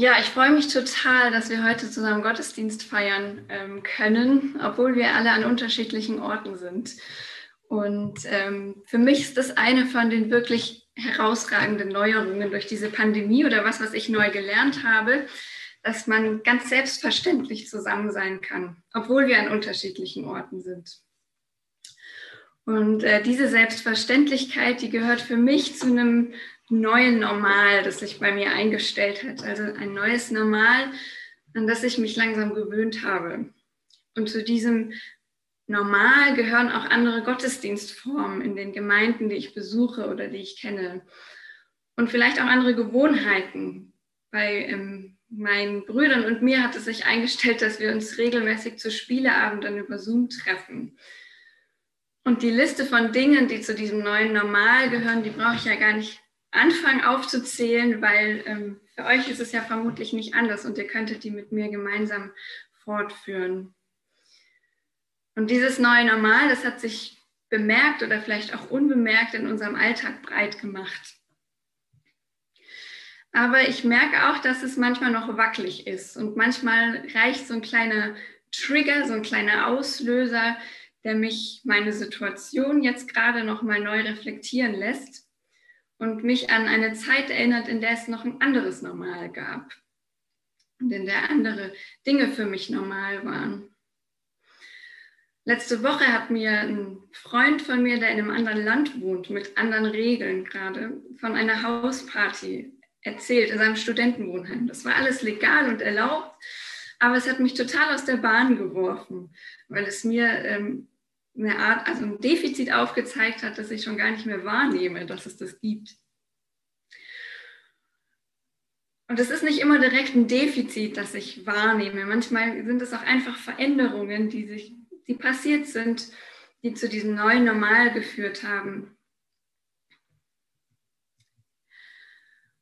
Ja, ich freue mich total, dass wir heute zusammen Gottesdienst feiern ähm, können, obwohl wir alle an unterschiedlichen Orten sind. Und ähm, für mich ist das eine von den wirklich herausragenden Neuerungen durch diese Pandemie oder was, was ich neu gelernt habe, dass man ganz selbstverständlich zusammen sein kann, obwohl wir an unterschiedlichen Orten sind. Und äh, diese Selbstverständlichkeit, die gehört für mich zu einem neuen Normal, das sich bei mir eingestellt hat. Also ein neues Normal, an das ich mich langsam gewöhnt habe. Und zu diesem Normal gehören auch andere Gottesdienstformen in den Gemeinden, die ich besuche oder die ich kenne. Und vielleicht auch andere Gewohnheiten. Bei ähm, meinen Brüdern und mir hat es sich eingestellt, dass wir uns regelmäßig zu Spieleabenden über Zoom treffen. Und die Liste von Dingen, die zu diesem neuen Normal gehören, die brauche ich ja gar nicht anfangen aufzuzählen, weil ähm, für euch ist es ja vermutlich nicht anders und ihr könntet die mit mir gemeinsam fortführen. Und dieses neue Normal, das hat sich bemerkt oder vielleicht auch unbemerkt in unserem Alltag breit gemacht. Aber ich merke auch, dass es manchmal noch wackelig ist und manchmal reicht so ein kleiner Trigger, so ein kleiner Auslöser, der mich meine Situation jetzt gerade noch mal neu reflektieren lässt und mich an eine Zeit erinnert, in der es noch ein anderes Normal gab und in der andere Dinge für mich normal waren. Letzte Woche hat mir ein Freund von mir, der in einem anderen Land wohnt, mit anderen Regeln gerade, von einer Hausparty erzählt in seinem Studentenwohnheim. Das war alles legal und erlaubt, aber es hat mich total aus der Bahn geworfen, weil es mir ähm, eine Art, also ein Defizit aufgezeigt hat, das ich schon gar nicht mehr wahrnehme, dass es das gibt. Und es ist nicht immer direkt ein Defizit, das ich wahrnehme. Manchmal sind es auch einfach Veränderungen, die, sich, die passiert sind, die zu diesem neuen Normal geführt haben.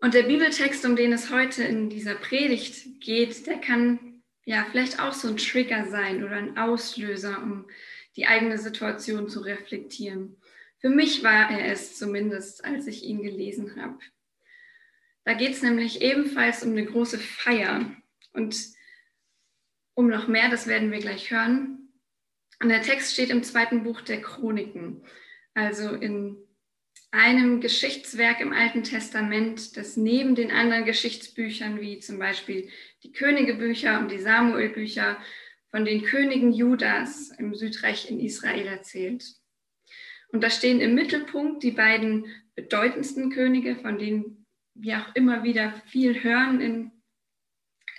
Und der Bibeltext, um den es heute in dieser Predigt geht, der kann ja vielleicht auch so ein Trigger sein oder ein Auslöser, um die eigene Situation zu reflektieren. Für mich war er es zumindest, als ich ihn gelesen habe. Da geht es nämlich ebenfalls um eine große Feier. Und um noch mehr, das werden wir gleich hören. Und der Text steht im zweiten Buch der Chroniken, also in einem Geschichtswerk im Alten Testament, das neben den anderen Geschichtsbüchern wie zum Beispiel die Königebücher und die Samuelbücher von den Königen Judas im Südreich in Israel erzählt. Und da stehen im Mittelpunkt die beiden bedeutendsten Könige, von denen wir auch immer wieder viel hören in,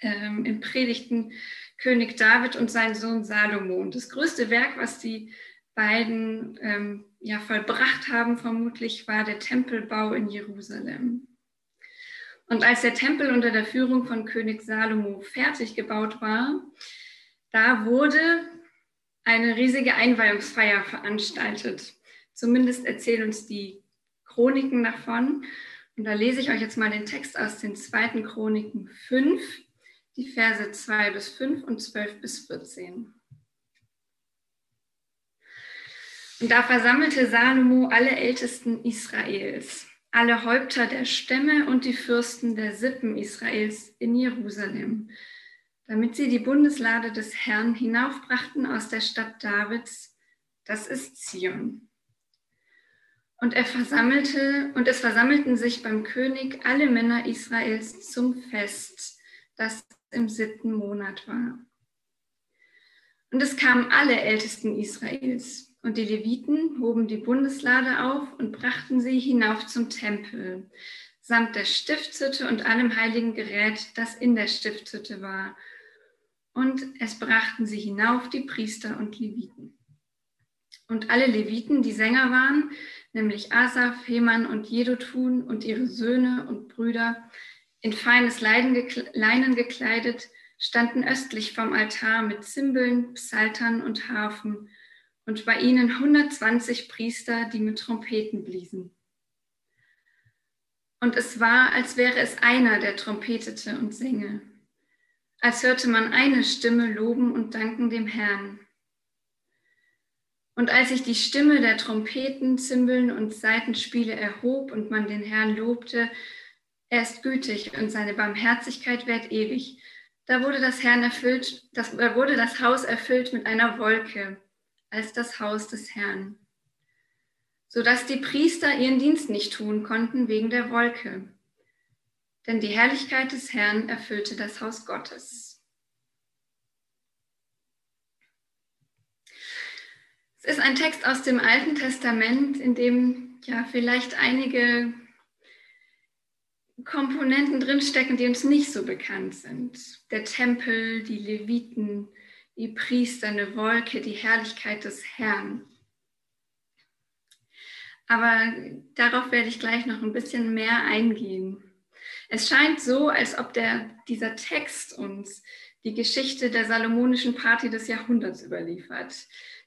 ähm, in Predigten, König David und sein Sohn Salomo. Und das größte Werk, was die beiden ähm, ja, vollbracht haben, vermutlich war der Tempelbau in Jerusalem. Und als der Tempel unter der Führung von König Salomo fertig gebaut war, da wurde eine riesige Einweihungsfeier veranstaltet. Zumindest erzählen uns die Chroniken davon. Und da lese ich euch jetzt mal den Text aus den zweiten Chroniken 5, die Verse 2 bis 5 und 12 bis 14. Und da versammelte Salomo alle Ältesten Israels, alle Häupter der Stämme und die Fürsten der Sippen Israels in Jerusalem damit sie die Bundeslade des Herrn hinaufbrachten aus der Stadt Davids, das ist Zion. Und er versammelte, und es versammelten sich beim König alle Männer Israels zum Fest, das im siebten Monat war. Und es kamen alle Ältesten Israels, und die Leviten hoben die Bundeslade auf und brachten sie hinauf zum Tempel, samt der Stiftshütte und allem heiligen Gerät, das in der Stiftshütte war, und es brachten sie hinauf die Priester und Leviten. Und alle Leviten, die Sänger waren, nämlich Asaf, Heman und Jedutun und ihre Söhne und Brüder, in feines Leinen gekleidet, standen östlich vom Altar mit Zimbeln, Psaltern und Harfen und bei ihnen 120 Priester, die mit Trompeten bliesen. Und es war, als wäre es einer, der trompetete und sänge als hörte man eine Stimme loben und danken dem Herrn. Und als sich die Stimme der Trompeten, Zimbeln und Seitenspiele erhob und man den Herrn lobte, Er ist gütig und seine Barmherzigkeit währt ewig. Da wurde das, Herrn erfüllt, das, da wurde das Haus erfüllt mit einer Wolke, als das Haus des Herrn, sodass die Priester ihren Dienst nicht tun konnten wegen der Wolke. Denn die Herrlichkeit des Herrn erfüllte das Haus Gottes. Es ist ein Text aus dem Alten Testament, in dem ja vielleicht einige Komponenten drinstecken, die uns nicht so bekannt sind. Der Tempel, die Leviten, die Priester, eine Wolke, die Herrlichkeit des Herrn. Aber darauf werde ich gleich noch ein bisschen mehr eingehen. Es scheint so, als ob der, dieser Text uns die Geschichte der salomonischen Party des Jahrhunderts überliefert.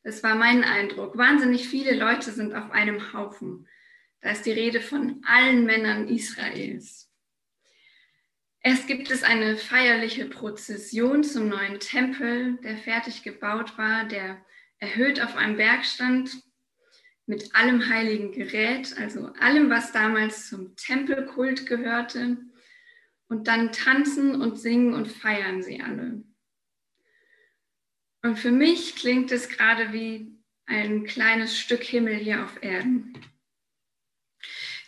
Das war mein Eindruck. Wahnsinnig viele Leute sind auf einem Haufen. Da ist die Rede von allen Männern Israels. Erst gibt es eine feierliche Prozession zum neuen Tempel, der fertig gebaut war, der erhöht auf einem Berg stand, mit allem heiligen Gerät, also allem, was damals zum Tempelkult gehörte. Und dann tanzen und singen und feiern sie alle. Und für mich klingt es gerade wie ein kleines Stück Himmel hier auf Erden.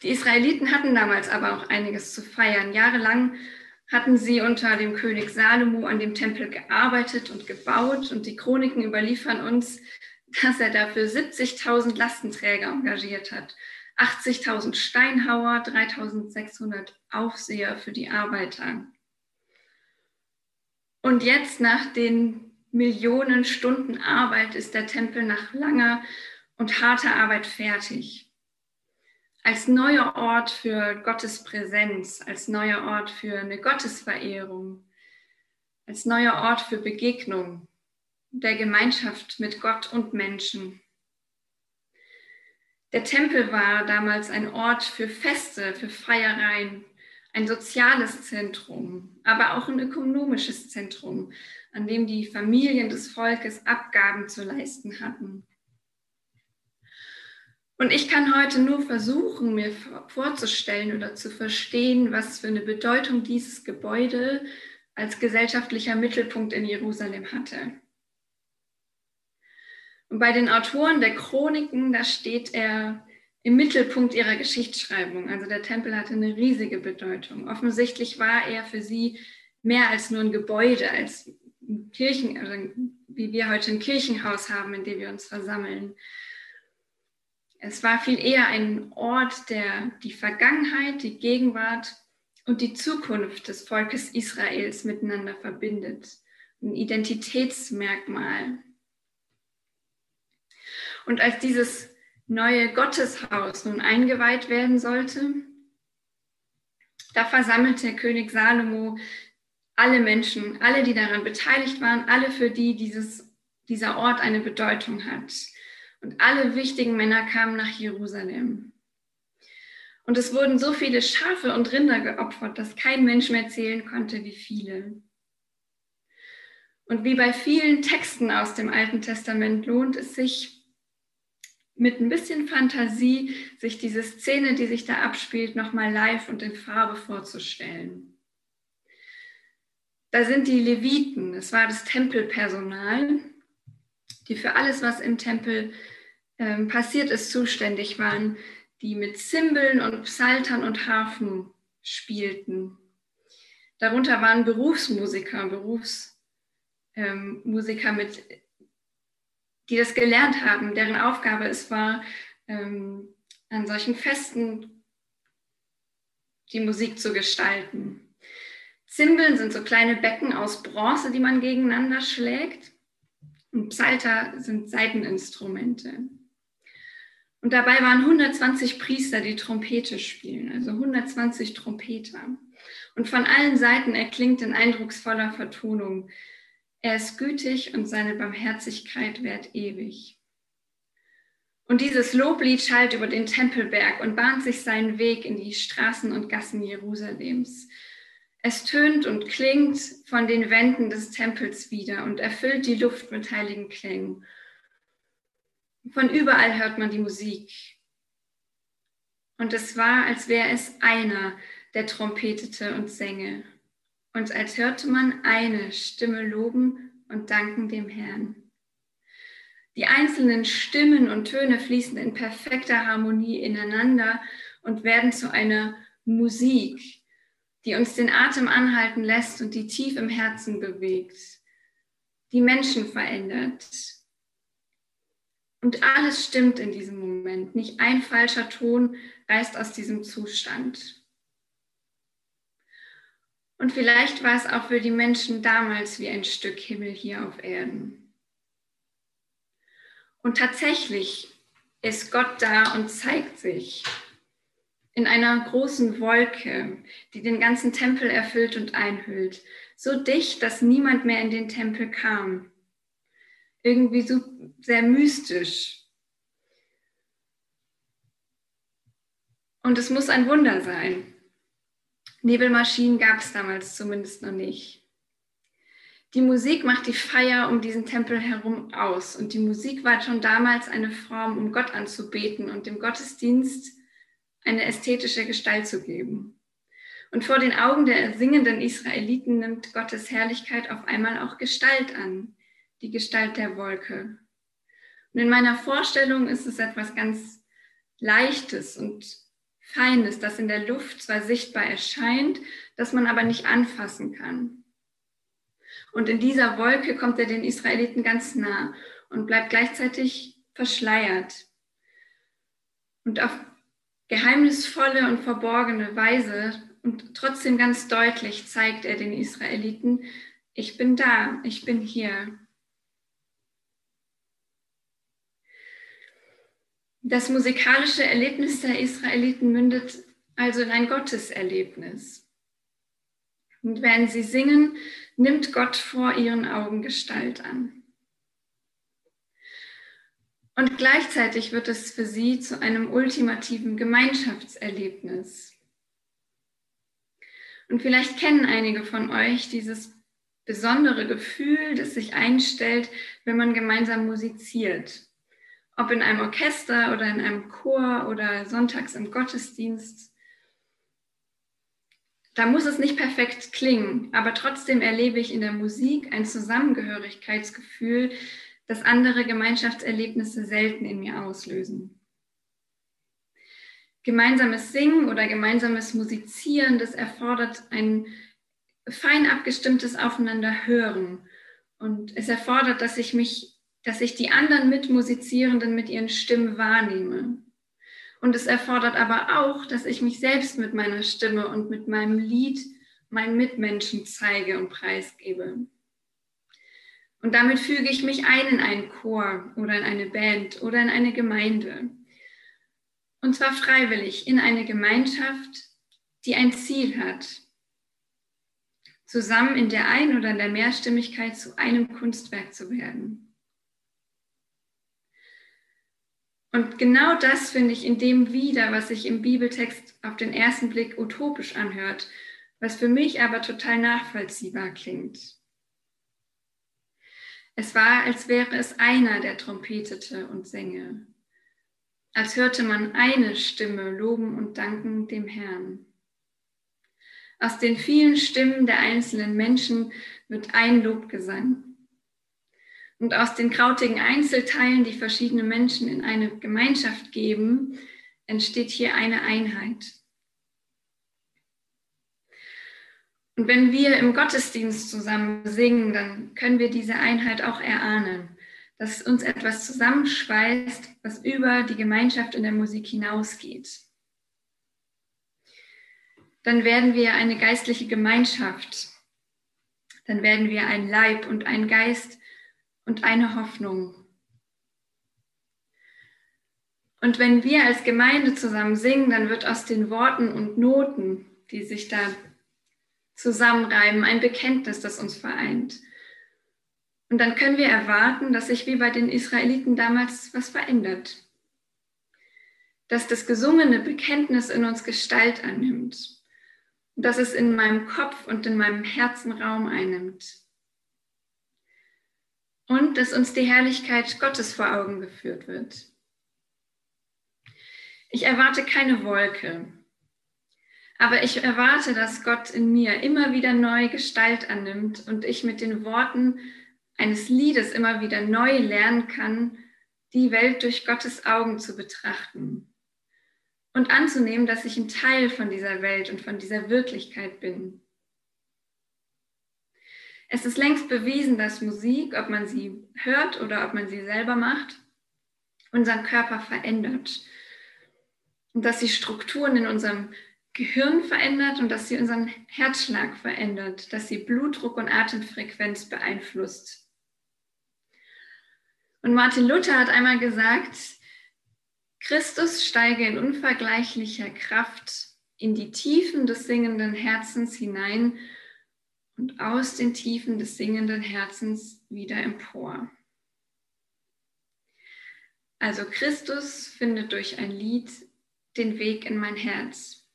Die Israeliten hatten damals aber auch einiges zu feiern. Jahrelang hatten sie unter dem König Salomo an dem Tempel gearbeitet und gebaut und die Chroniken überliefern uns, dass er dafür 70.000 Lastenträger engagiert hat, 80.000 Steinhauer, 3.600 Aufseher für die Arbeiter. Und jetzt nach den Millionen Stunden Arbeit ist der Tempel nach langer und harter Arbeit fertig als neuer Ort für Gottes Präsenz, als neuer Ort für eine Gottesverehrung, als neuer Ort für Begegnung, der Gemeinschaft mit Gott und Menschen. Der Tempel war damals ein Ort für Feste, für Feiereien, ein soziales Zentrum, aber auch ein ökonomisches Zentrum, an dem die Familien des Volkes Abgaben zu leisten hatten. Und ich kann heute nur versuchen, mir vorzustellen oder zu verstehen, was für eine Bedeutung dieses Gebäude als gesellschaftlicher Mittelpunkt in Jerusalem hatte. Und bei den Autoren der Chroniken, da steht er im Mittelpunkt ihrer Geschichtsschreibung. Also der Tempel hatte eine riesige Bedeutung. Offensichtlich war er für sie mehr als nur ein Gebäude, als ein Kirchen, also wie wir heute ein Kirchenhaus haben, in dem wir uns versammeln, es war viel eher ein Ort, der die Vergangenheit, die Gegenwart und die Zukunft des Volkes Israels miteinander verbindet. Ein Identitätsmerkmal. Und als dieses neue Gotteshaus nun eingeweiht werden sollte, da versammelte König Salomo alle Menschen, alle, die daran beteiligt waren, alle, für die dieses, dieser Ort eine Bedeutung hat. Und alle wichtigen Männer kamen nach Jerusalem. Und es wurden so viele Schafe und Rinder geopfert, dass kein Mensch mehr zählen konnte, wie viele. Und wie bei vielen Texten aus dem Alten Testament lohnt es sich, mit ein bisschen Fantasie sich diese Szene, die sich da abspielt, nochmal live und in Farbe vorzustellen. Da sind die Leviten, es war das Tempelpersonal, die für alles, was im Tempel ähm, passiert ist, zuständig waren, die mit Zimbeln und Psaltern und Harfen spielten. Darunter waren Berufsmusiker, Berufsmusiker, ähm, mit, die das gelernt haben, deren Aufgabe es war, ähm, an solchen Festen die Musik zu gestalten. Zimbeln sind so kleine Becken aus Bronze, die man gegeneinander schlägt. Und Psalter sind Saiteninstrumente. Und dabei waren 120 Priester, die Trompete spielen, also 120 Trompeter. Und von allen Seiten erklingt in eindrucksvoller Vertonung, er ist gütig und seine Barmherzigkeit währt ewig. Und dieses Loblied schallt über den Tempelberg und bahnt sich seinen Weg in die Straßen und Gassen Jerusalems. Es tönt und klingt von den Wänden des Tempels wieder und erfüllt die Luft mit heiligen Klängen. Von überall hört man die Musik. Und es war, als wäre es einer, der trompetete und sänge. Und als hörte man eine Stimme loben und danken dem Herrn. Die einzelnen Stimmen und Töne fließen in perfekter Harmonie ineinander und werden zu einer Musik, die uns den Atem anhalten lässt und die tief im Herzen bewegt, die Menschen verändert. Und alles stimmt in diesem Moment. Nicht ein falscher Ton reißt aus diesem Zustand. Und vielleicht war es auch für die Menschen damals wie ein Stück Himmel hier auf Erden. Und tatsächlich ist Gott da und zeigt sich in einer großen Wolke, die den ganzen Tempel erfüllt und einhüllt, so dicht, dass niemand mehr in den Tempel kam. Irgendwie so sehr mystisch. Und es muss ein Wunder sein. Nebelmaschinen gab es damals zumindest noch nicht. Die Musik macht die Feier um diesen Tempel herum aus. Und die Musik war schon damals eine Form, um Gott anzubeten und dem Gottesdienst eine ästhetische Gestalt zu geben. Und vor den Augen der singenden Israeliten nimmt Gottes Herrlichkeit auf einmal auch Gestalt an, die Gestalt der Wolke. Und in meiner Vorstellung ist es etwas ganz Leichtes und Feines, das in der Luft zwar sichtbar erscheint, das man aber nicht anfassen kann. Und in dieser Wolke kommt er den Israeliten ganz nah und bleibt gleichzeitig verschleiert. Und auf geheimnisvolle und verborgene Weise und trotzdem ganz deutlich zeigt er den Israeliten, ich bin da, ich bin hier. Das musikalische Erlebnis der Israeliten mündet also in ein Gotteserlebnis. Und wenn sie singen, nimmt Gott vor ihren Augen Gestalt an. Und gleichzeitig wird es für sie zu einem ultimativen Gemeinschaftserlebnis. Und vielleicht kennen einige von euch dieses besondere Gefühl, das sich einstellt, wenn man gemeinsam musiziert ob in einem Orchester oder in einem Chor oder sonntags im Gottesdienst. Da muss es nicht perfekt klingen, aber trotzdem erlebe ich in der Musik ein Zusammengehörigkeitsgefühl, das andere Gemeinschaftserlebnisse selten in mir auslösen. Gemeinsames Singen oder gemeinsames Musizieren, das erfordert ein fein abgestimmtes Aufeinanderhören. Und es erfordert, dass ich mich dass ich die anderen Mitmusizierenden mit ihren Stimmen wahrnehme. Und es erfordert aber auch, dass ich mich selbst mit meiner Stimme und mit meinem Lied meinen Mitmenschen zeige und preisgebe. Und damit füge ich mich ein in einen Chor oder in eine Band oder in eine Gemeinde. Und zwar freiwillig in eine Gemeinschaft, die ein Ziel hat. Zusammen in der Ein- oder in der Mehrstimmigkeit zu einem Kunstwerk zu werden. Und genau das finde ich in dem wieder, was sich im Bibeltext auf den ersten Blick utopisch anhört, was für mich aber total nachvollziehbar klingt. Es war, als wäre es einer, der trompetete und sänge, als hörte man eine Stimme loben und danken dem Herrn. Aus den vielen Stimmen der einzelnen Menschen wird ein Lobgesang und aus den krautigen Einzelteilen, die verschiedene Menschen in eine Gemeinschaft geben, entsteht hier eine Einheit. Und wenn wir im Gottesdienst zusammen singen, dann können wir diese Einheit auch erahnen, dass uns etwas zusammenschweißt, was über die Gemeinschaft in der Musik hinausgeht. Dann werden wir eine geistliche Gemeinschaft. Dann werden wir ein Leib und ein Geist, und eine Hoffnung. Und wenn wir als Gemeinde zusammen singen, dann wird aus den Worten und Noten, die sich da zusammenreiben, ein Bekenntnis, das uns vereint. Und dann können wir erwarten, dass sich wie bei den Israeliten damals was verändert. Dass das gesungene Bekenntnis in uns Gestalt annimmt. Und dass es in meinem Kopf und in meinem Herzen Raum einnimmt und dass uns die Herrlichkeit Gottes vor Augen geführt wird. Ich erwarte keine Wolke, Aber ich erwarte, dass Gott in mir immer wieder neu Gestalt annimmt und ich mit den Worten eines Liedes immer wieder neu lernen kann, die Welt durch Gottes Augen zu betrachten und anzunehmen, dass ich ein Teil von dieser Welt und von dieser Wirklichkeit bin. Es ist längst bewiesen, dass Musik, ob man sie hört oder ob man sie selber macht, unseren Körper verändert. Und dass sie Strukturen in unserem Gehirn verändert und dass sie unseren Herzschlag verändert, dass sie Blutdruck und Atemfrequenz beeinflusst. Und Martin Luther hat einmal gesagt, Christus steige in unvergleichlicher Kraft in die Tiefen des singenden Herzens hinein und aus den Tiefen des singenden Herzens wieder empor. Also Christus findet durch ein Lied den Weg in mein Herz.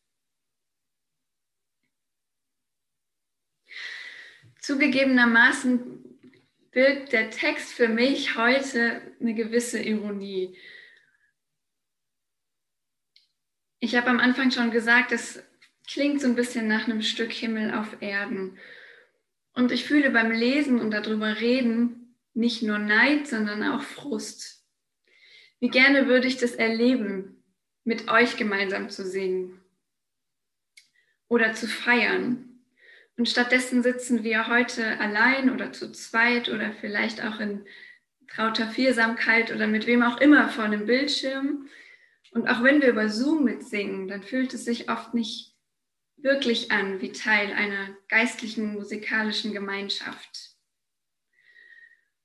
Zugegebenermaßen birgt der Text für mich heute eine gewisse Ironie. Ich habe am Anfang schon gesagt, es klingt so ein bisschen nach einem Stück Himmel auf Erden. Und ich fühle beim Lesen und darüber reden nicht nur Neid, sondern auch Frust. Wie gerne würde ich das erleben, mit euch gemeinsam zu singen oder zu feiern. Und stattdessen sitzen wir heute allein oder zu zweit oder vielleicht auch in trauter Viersamkeit oder mit wem auch immer vor einem Bildschirm. Und auch wenn wir über Zoom mitsingen, dann fühlt es sich oft nicht wirklich an wie Teil einer geistlichen musikalischen Gemeinschaft.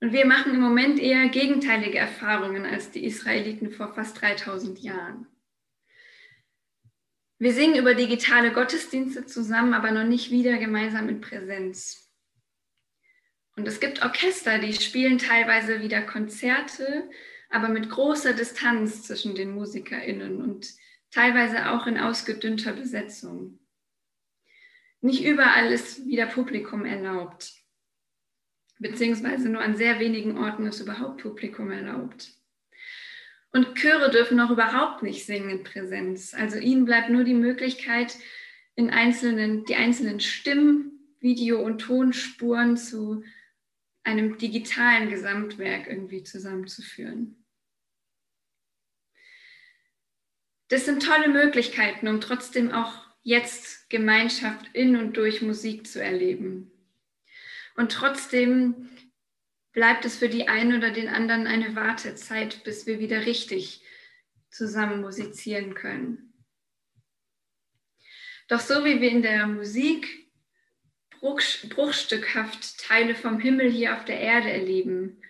Und wir machen im Moment eher gegenteilige Erfahrungen als die Israeliten vor fast 3000 Jahren. Wir singen über digitale Gottesdienste zusammen, aber noch nicht wieder gemeinsam in Präsenz. Und es gibt Orchester, die spielen teilweise wieder Konzerte, aber mit großer Distanz zwischen den MusikerInnen und teilweise auch in ausgedünnter Besetzung. Nicht überall ist wieder Publikum erlaubt, beziehungsweise nur an sehr wenigen Orten ist überhaupt Publikum erlaubt. Und Chöre dürfen auch überhaupt nicht singen in Präsenz. Also ihnen bleibt nur die Möglichkeit, in einzelnen, die einzelnen Stimmen, Video- und Tonspuren zu einem digitalen Gesamtwerk irgendwie zusammenzuführen. Das sind tolle Möglichkeiten, um trotzdem auch jetzt Gemeinschaft in und durch Musik zu erleben. Und trotzdem bleibt es für die einen oder den anderen eine Wartezeit, bis wir wieder richtig zusammen musizieren können. Doch so wie wir in der Musik bruchstückhaft Teile vom Himmel hier auf der Erde erleben,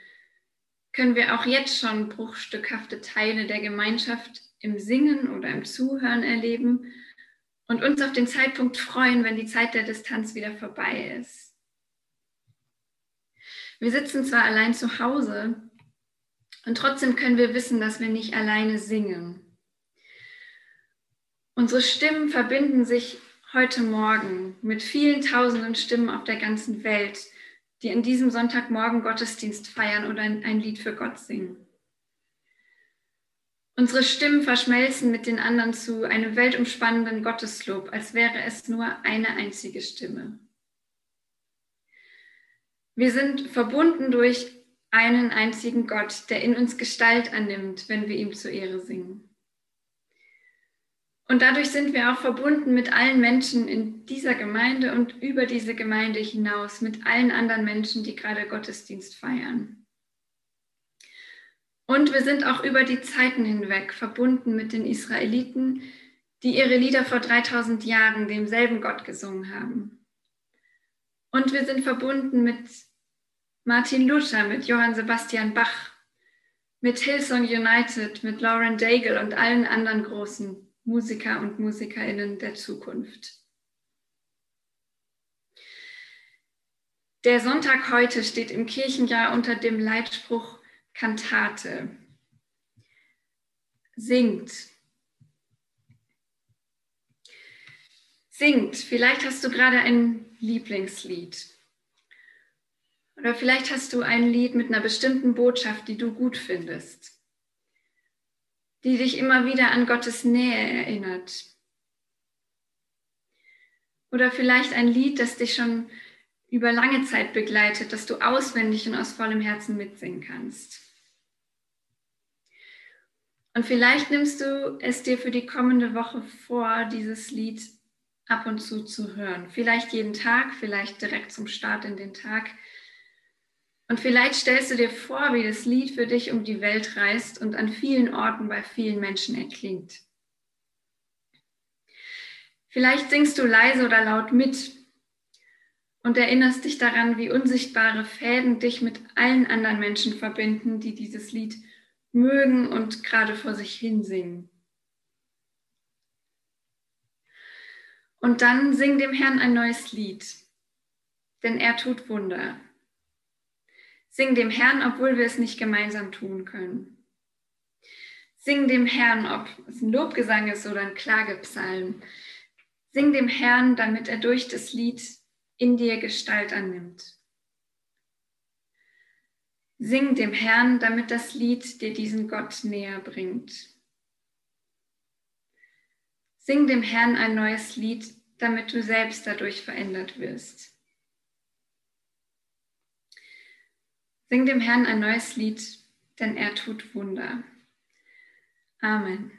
können wir auch jetzt schon bruchstückhafte Teile der Gemeinschaft im Singen oder im Zuhören erleben und uns auf den Zeitpunkt freuen, wenn die Zeit der Distanz wieder vorbei ist. Wir sitzen zwar allein zu Hause und trotzdem können wir wissen, dass wir nicht alleine singen. Unsere Stimmen verbinden sich heute Morgen mit vielen tausenden Stimmen auf der ganzen Welt, die in diesem Sonntagmorgen Gottesdienst feiern oder ein Lied für Gott singen. Unsere Stimmen verschmelzen mit den anderen zu einem weltumspannenden Gotteslob, als wäre es nur eine einzige Stimme. Wir sind verbunden durch einen einzigen Gott, der in uns Gestalt annimmt, wenn wir ihm zur Ehre singen. Und dadurch sind wir auch verbunden mit allen Menschen in dieser Gemeinde und über diese Gemeinde hinaus, mit allen anderen Menschen, die gerade Gottesdienst feiern. Und wir sind auch über die Zeiten hinweg verbunden mit den Israeliten, die ihre Lieder vor 3000 Jahren demselben Gott gesungen haben. Und wir sind verbunden mit Martin Luther, mit Johann Sebastian Bach, mit Hillsong United, mit Lauren Daigle und allen anderen großen Musiker und Musikerinnen der Zukunft. Der Sonntag heute steht im Kirchenjahr unter dem Leitspruch Kantate. Singt, singt. Vielleicht hast du gerade ein Lieblingslied. Oder vielleicht hast du ein Lied mit einer bestimmten Botschaft, die du gut findest, die dich immer wieder an Gottes Nähe erinnert. Oder vielleicht ein Lied, das dich schon über lange Zeit begleitet, das du auswendig und aus vollem Herzen mitsingen kannst. Und vielleicht nimmst du es dir für die kommende Woche vor, dieses Lied ab und zu zu hören. Vielleicht jeden Tag, vielleicht direkt zum Start in den Tag. Und vielleicht stellst du dir vor, wie das Lied für dich um die Welt reist und an vielen Orten bei vielen Menschen erklingt. Vielleicht singst du leise oder laut mit und erinnerst dich daran, wie unsichtbare Fäden dich mit allen anderen Menschen verbinden, die dieses Lied mögen und gerade vor sich hin singen. Und dann sing dem Herrn ein neues Lied, denn er tut Wunder. Sing dem Herrn, obwohl wir es nicht gemeinsam tun können. Sing dem Herrn, ob es ein Lobgesang ist oder ein Klagepsalm. Sing dem Herrn, damit er durch das Lied in dir Gestalt annimmt. Sing dem Herrn, damit das Lied dir diesen Gott näher bringt. Sing dem Herrn ein neues Lied, damit du selbst dadurch verändert wirst. Sing dem Herrn ein neues Lied, denn er tut Wunder. Amen.